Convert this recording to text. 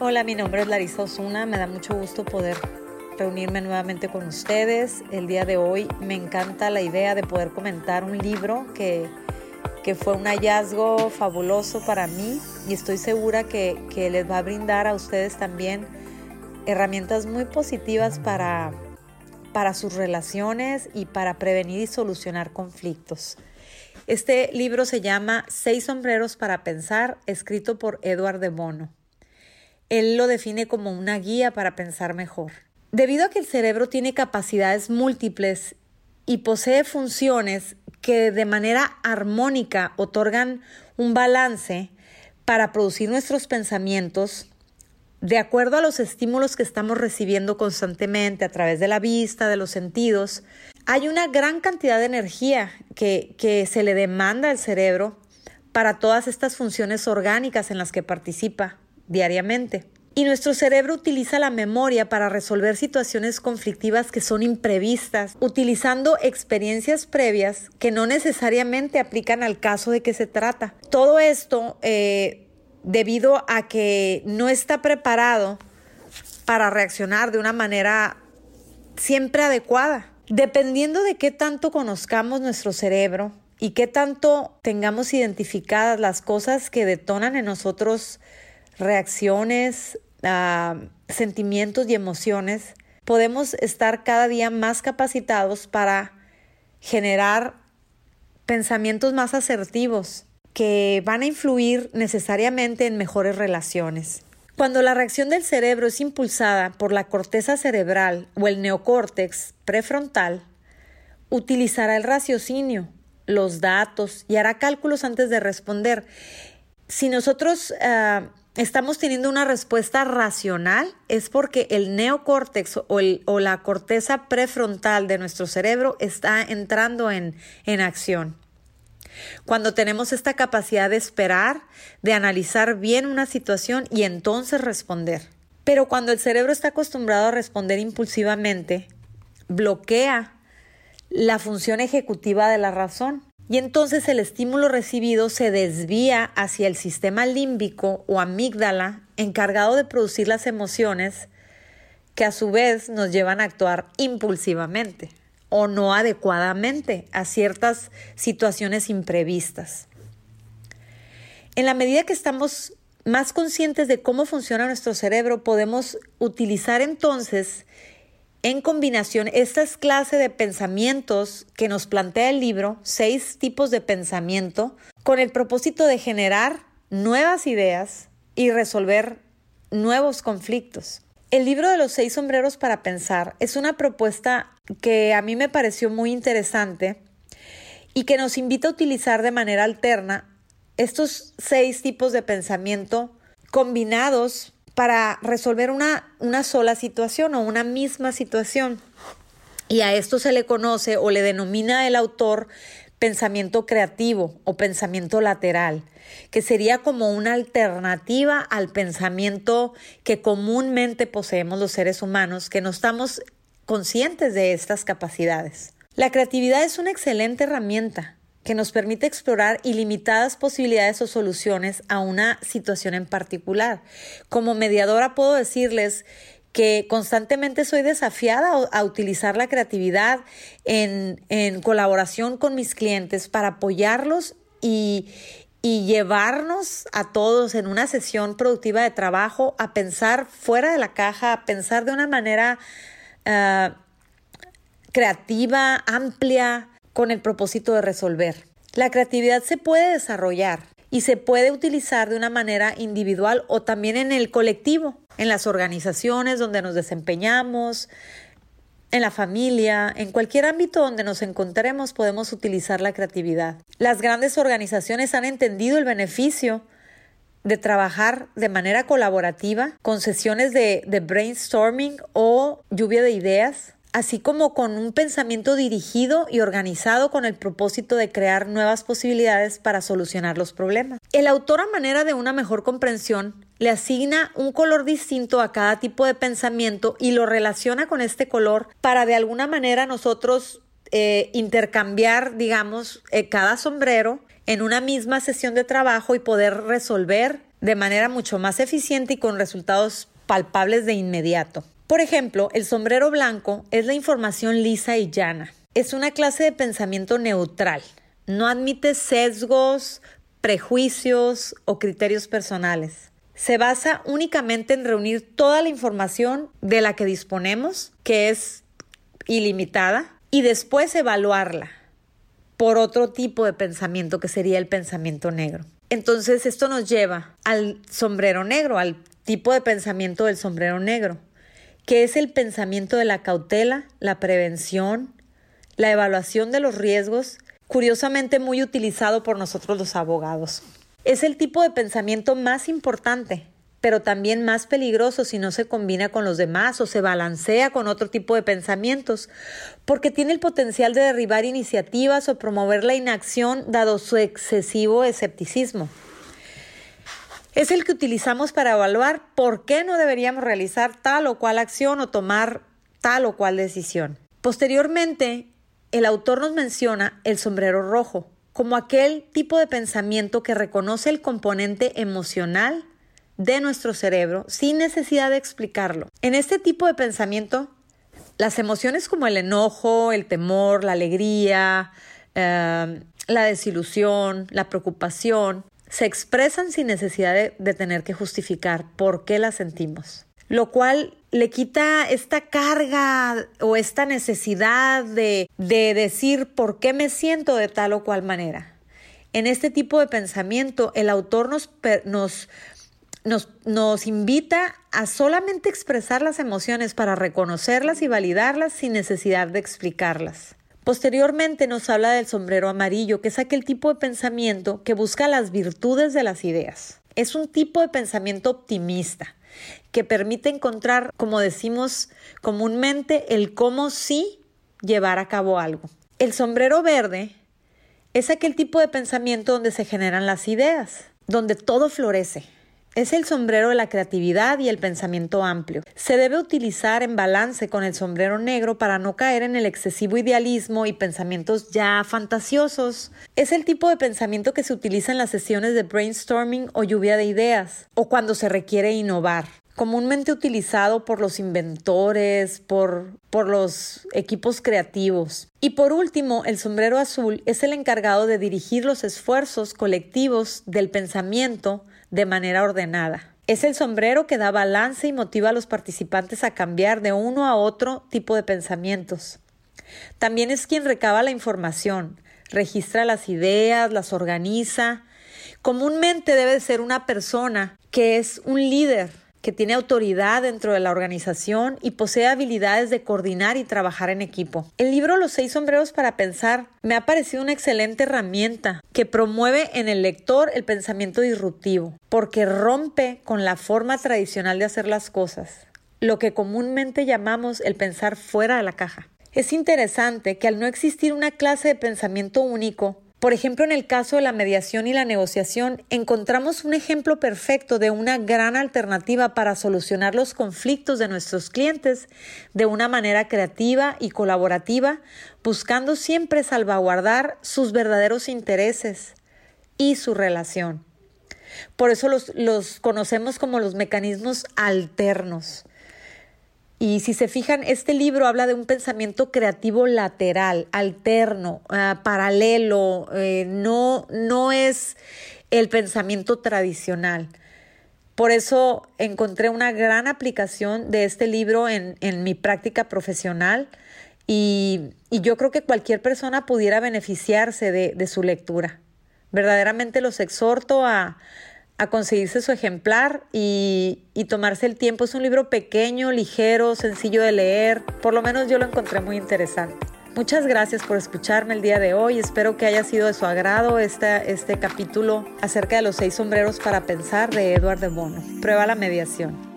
Hola, mi nombre es Larisa Osuna. Me da mucho gusto poder reunirme nuevamente con ustedes. El día de hoy me encanta la idea de poder comentar un libro que, que fue un hallazgo fabuloso para mí y estoy segura que, que les va a brindar a ustedes también herramientas muy positivas para, para sus relaciones y para prevenir y solucionar conflictos. Este libro se llama Seis sombreros para pensar, escrito por Edward de Bono. Él lo define como una guía para pensar mejor. Debido a que el cerebro tiene capacidades múltiples y posee funciones que de manera armónica otorgan un balance para producir nuestros pensamientos, de acuerdo a los estímulos que estamos recibiendo constantemente a través de la vista, de los sentidos, hay una gran cantidad de energía que, se le demanda al cerebro para todas estas funciones orgánicas en las que participa diariamente. Y nuestro cerebro utiliza la memoria para resolver situaciones conflictivas que son imprevistas, utilizando experiencias previas que no necesariamente aplican al caso de que se trata. Todo esto eh, debido a que no está preparado para reaccionar de una manera siempre adecuada. Dependiendo de qué tanto conozcamos nuestro cerebro y qué tanto tengamos identificadas las cosas que detonan en nosotros reacciones, sentimientos y emociones, podemos estar cada día más capacitados para generar pensamientos más asertivos que van a influir necesariamente en mejores relaciones. Cuando la reacción del cerebro es impulsada por la corteza cerebral o el neocórtex prefrontal, utilizará el raciocinio, los datos y hará cálculos antes de responder. Si nosotros ah, estamos teniendo una respuesta racional es porque el neocórtex o, la corteza prefrontal de nuestro cerebro está entrando en, en acción. Cuando tenemos esta capacidad de esperar, de analizar bien una situación y entonces responder. Pero cuando el cerebro está acostumbrado a responder impulsivamente, bloquea la función ejecutiva de la razón y entonces el estímulo recibido se desvía hacia el sistema límbico o amígdala encargado de producir las emociones que a su vez nos llevan a actuar impulsivamente o no adecuadamente a ciertas situaciones imprevistas. En la medida que estamos más conscientes de cómo funciona nuestro cerebro, podemos utilizar entonces en combinación estas clases de pensamientos que nos plantea el libro, seis tipos de pensamiento, con el propósito de generar nuevas ideas y resolver nuevos conflictos. El libro de los seis sombreros para pensar es una propuesta que a mí me pareció muy interesante y que nos invita a utilizar de manera alterna estos seis tipos de pensamiento combinados para resolver una, una sola situación o una misma situación. Y a esto se le conoce o le denomina el autor pensamiento creativo o pensamiento lateral, que sería como una alternativa al pensamiento que comúnmente poseemos los seres humanos, que no estamos conscientes de estas capacidades. La creatividad es una excelente herramienta que nos permite explorar ilimitadas posibilidades o soluciones a una situación en particular. Como mediadora puedo decirles que constantemente soy desafiada a, utilizar la creatividad en, colaboración con mis clientes para apoyarlos y, llevarnos a todos en una sesión productiva de trabajo a pensar fuera de la caja, a pensar de una manera ah, creativa, amplia, con el propósito de resolver. La creatividad se puede desarrollar y se puede utilizar de una manera individual o también en el colectivo, en las organizaciones donde nos desempeñamos, en la familia, en cualquier ámbito donde nos encontremos podemos utilizar la creatividad. Las grandes organizaciones han entendido el beneficio de trabajar de manera colaborativa con sesiones de, brainstorming o lluvia de ideas así como con un pensamiento dirigido y organizado con el propósito de crear nuevas posibilidades para solucionar los problemas. El autor a manera de una mejor comprensión le asigna un color distinto a cada tipo de pensamiento y lo relaciona con este color para de alguna manera nosotros eh, intercambiar, digamos, eh, cada sombrero en una misma sesión de trabajo y poder resolver de manera mucho más eficiente y con resultados palpables de inmediato. Por ejemplo, el sombrero blanco es la información lisa y llana. Es una clase de pensamiento neutral. No admite sesgos, prejuicios o criterios personales. Se basa únicamente en reunir toda la información de la que disponemos, que es ilimitada, y después evaluarla por otro tipo de pensamiento que sería el pensamiento negro. Entonces esto nos lleva al sombrero negro, al tipo de pensamiento del sombrero negro, que es el pensamiento de la cautela, la prevención, la evaluación de los riesgos, curiosamente muy utilizado por nosotros los abogados. Es el tipo de pensamiento más importante pero también más peligroso si no se combina con los demás o se balancea con otro tipo de pensamientos, porque tiene el potencial de derribar iniciativas o promover la inacción dado su excesivo escepticismo. Es el que utilizamos para evaluar por qué no deberíamos realizar tal o cual acción o tomar tal o cual decisión. Posteriormente, el autor nos menciona el sombrero rojo como aquel tipo de pensamiento que reconoce el componente emocional, de nuestro cerebro sin necesidad de explicarlo. En este tipo de pensamiento, las emociones como el enojo, el temor, la alegría, em, la desilusión, la preocupación, se expresan sin necesidad de, tener que justificar por qué las sentimos, lo cual le quita esta carga o esta necesidad de, de decir por qué me siento de tal o cual manera. En este tipo de pensamiento, el autor nos, nos, nos, invita a solamente expresar las emociones para reconocerlas y validarlas sin necesidad de explicarlas. Posteriormente nos habla del sombrero amarillo, que es aquel tipo de pensamiento que busca las virtudes de las ideas. Es un tipo de pensamiento optimista que permite encontrar, como decimos comúnmente, el cómo sí llevar a cabo algo. El sombrero verde es aquel tipo de pensamiento donde se generan las ideas, donde todo florece, es el sombrero de la creatividad y el pensamiento amplio. Se debe utilizar en balance con el sombrero negro para no caer en el excesivo idealismo y pensamientos ya fantasiosos. Es el tipo de pensamiento que se utiliza en las sesiones de brainstorming o lluvia de ideas, o cuando se requiere innovar comúnmente utilizado por los inventores, por, por, los equipos creativos. Y por último, el sombrero azul es el encargado de dirigir los esfuerzos colectivos del pensamiento de manera ordenada. Es el sombrero que da balance y motiva a los participantes a cambiar de uno a otro tipo de pensamientos. También es quien recaba la información, registra las ideas, las organiza. Comúnmente debe ser una persona que es un líder, que tiene autoridad dentro de la organización y posee habilidades de coordinar y trabajar en equipo. El libro Los seis sombreros para pensar me ha parecido una excelente herramienta que promueve en el lector el pensamiento disruptivo, porque rompe con la forma tradicional de hacer las cosas, lo que comúnmente llamamos el pensar fuera de la caja. Es interesante que al no existir una clase de pensamiento único, por ejemplo, en el caso de la mediación y la negociación, encontramos un ejemplo perfecto de una gran alternativa para solucionar los conflictos de nuestros clientes de una manera creativa y colaborativa, buscando siempre salvaguardar sus verdaderos intereses y su relación. Por eso los, los conocemos como los mecanismos alternos. Y si se fijan, este libro habla de un pensamiento creativo lateral, alterno, ah, paralelo, eh, no, no es el pensamiento tradicional. Por eso encontré una gran aplicación de este libro en, mi práctica profesional y, yo creo que cualquier persona pudiera beneficiarse de su lectura. Verdaderamente los exhorto a, a conseguirse su ejemplar y, y, tomarse el tiempo. Es un libro pequeño, ligero, sencillo de leer. Por lo menos yo lo encontré muy interesante. Muchas gracias por escucharme el día de hoy. Espero que haya sido de su agrado este, este capítulo acerca de los seis sombreros para pensar de Edward de Bono. Prueba la mediación.